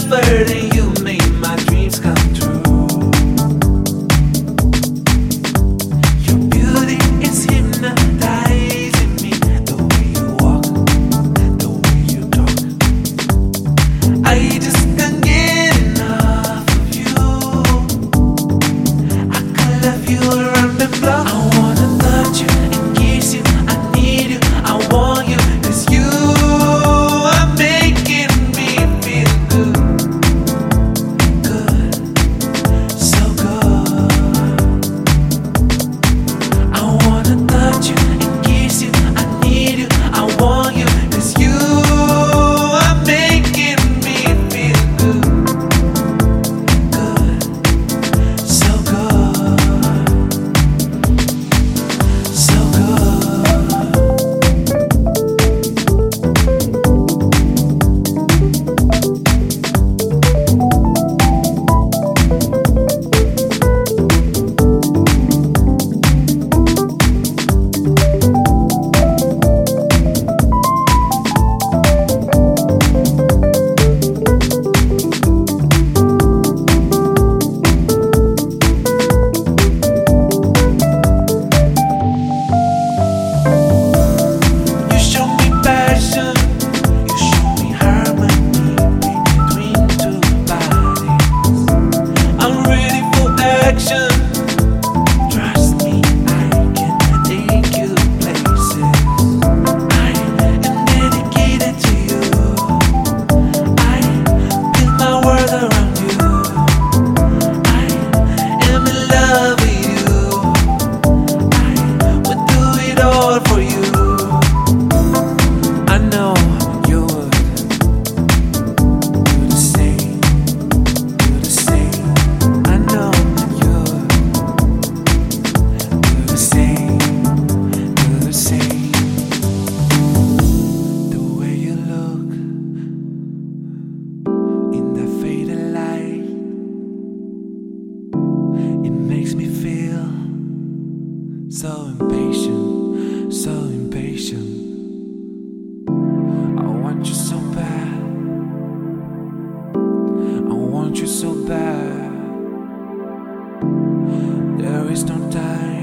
suffered and you so bad. There is no time.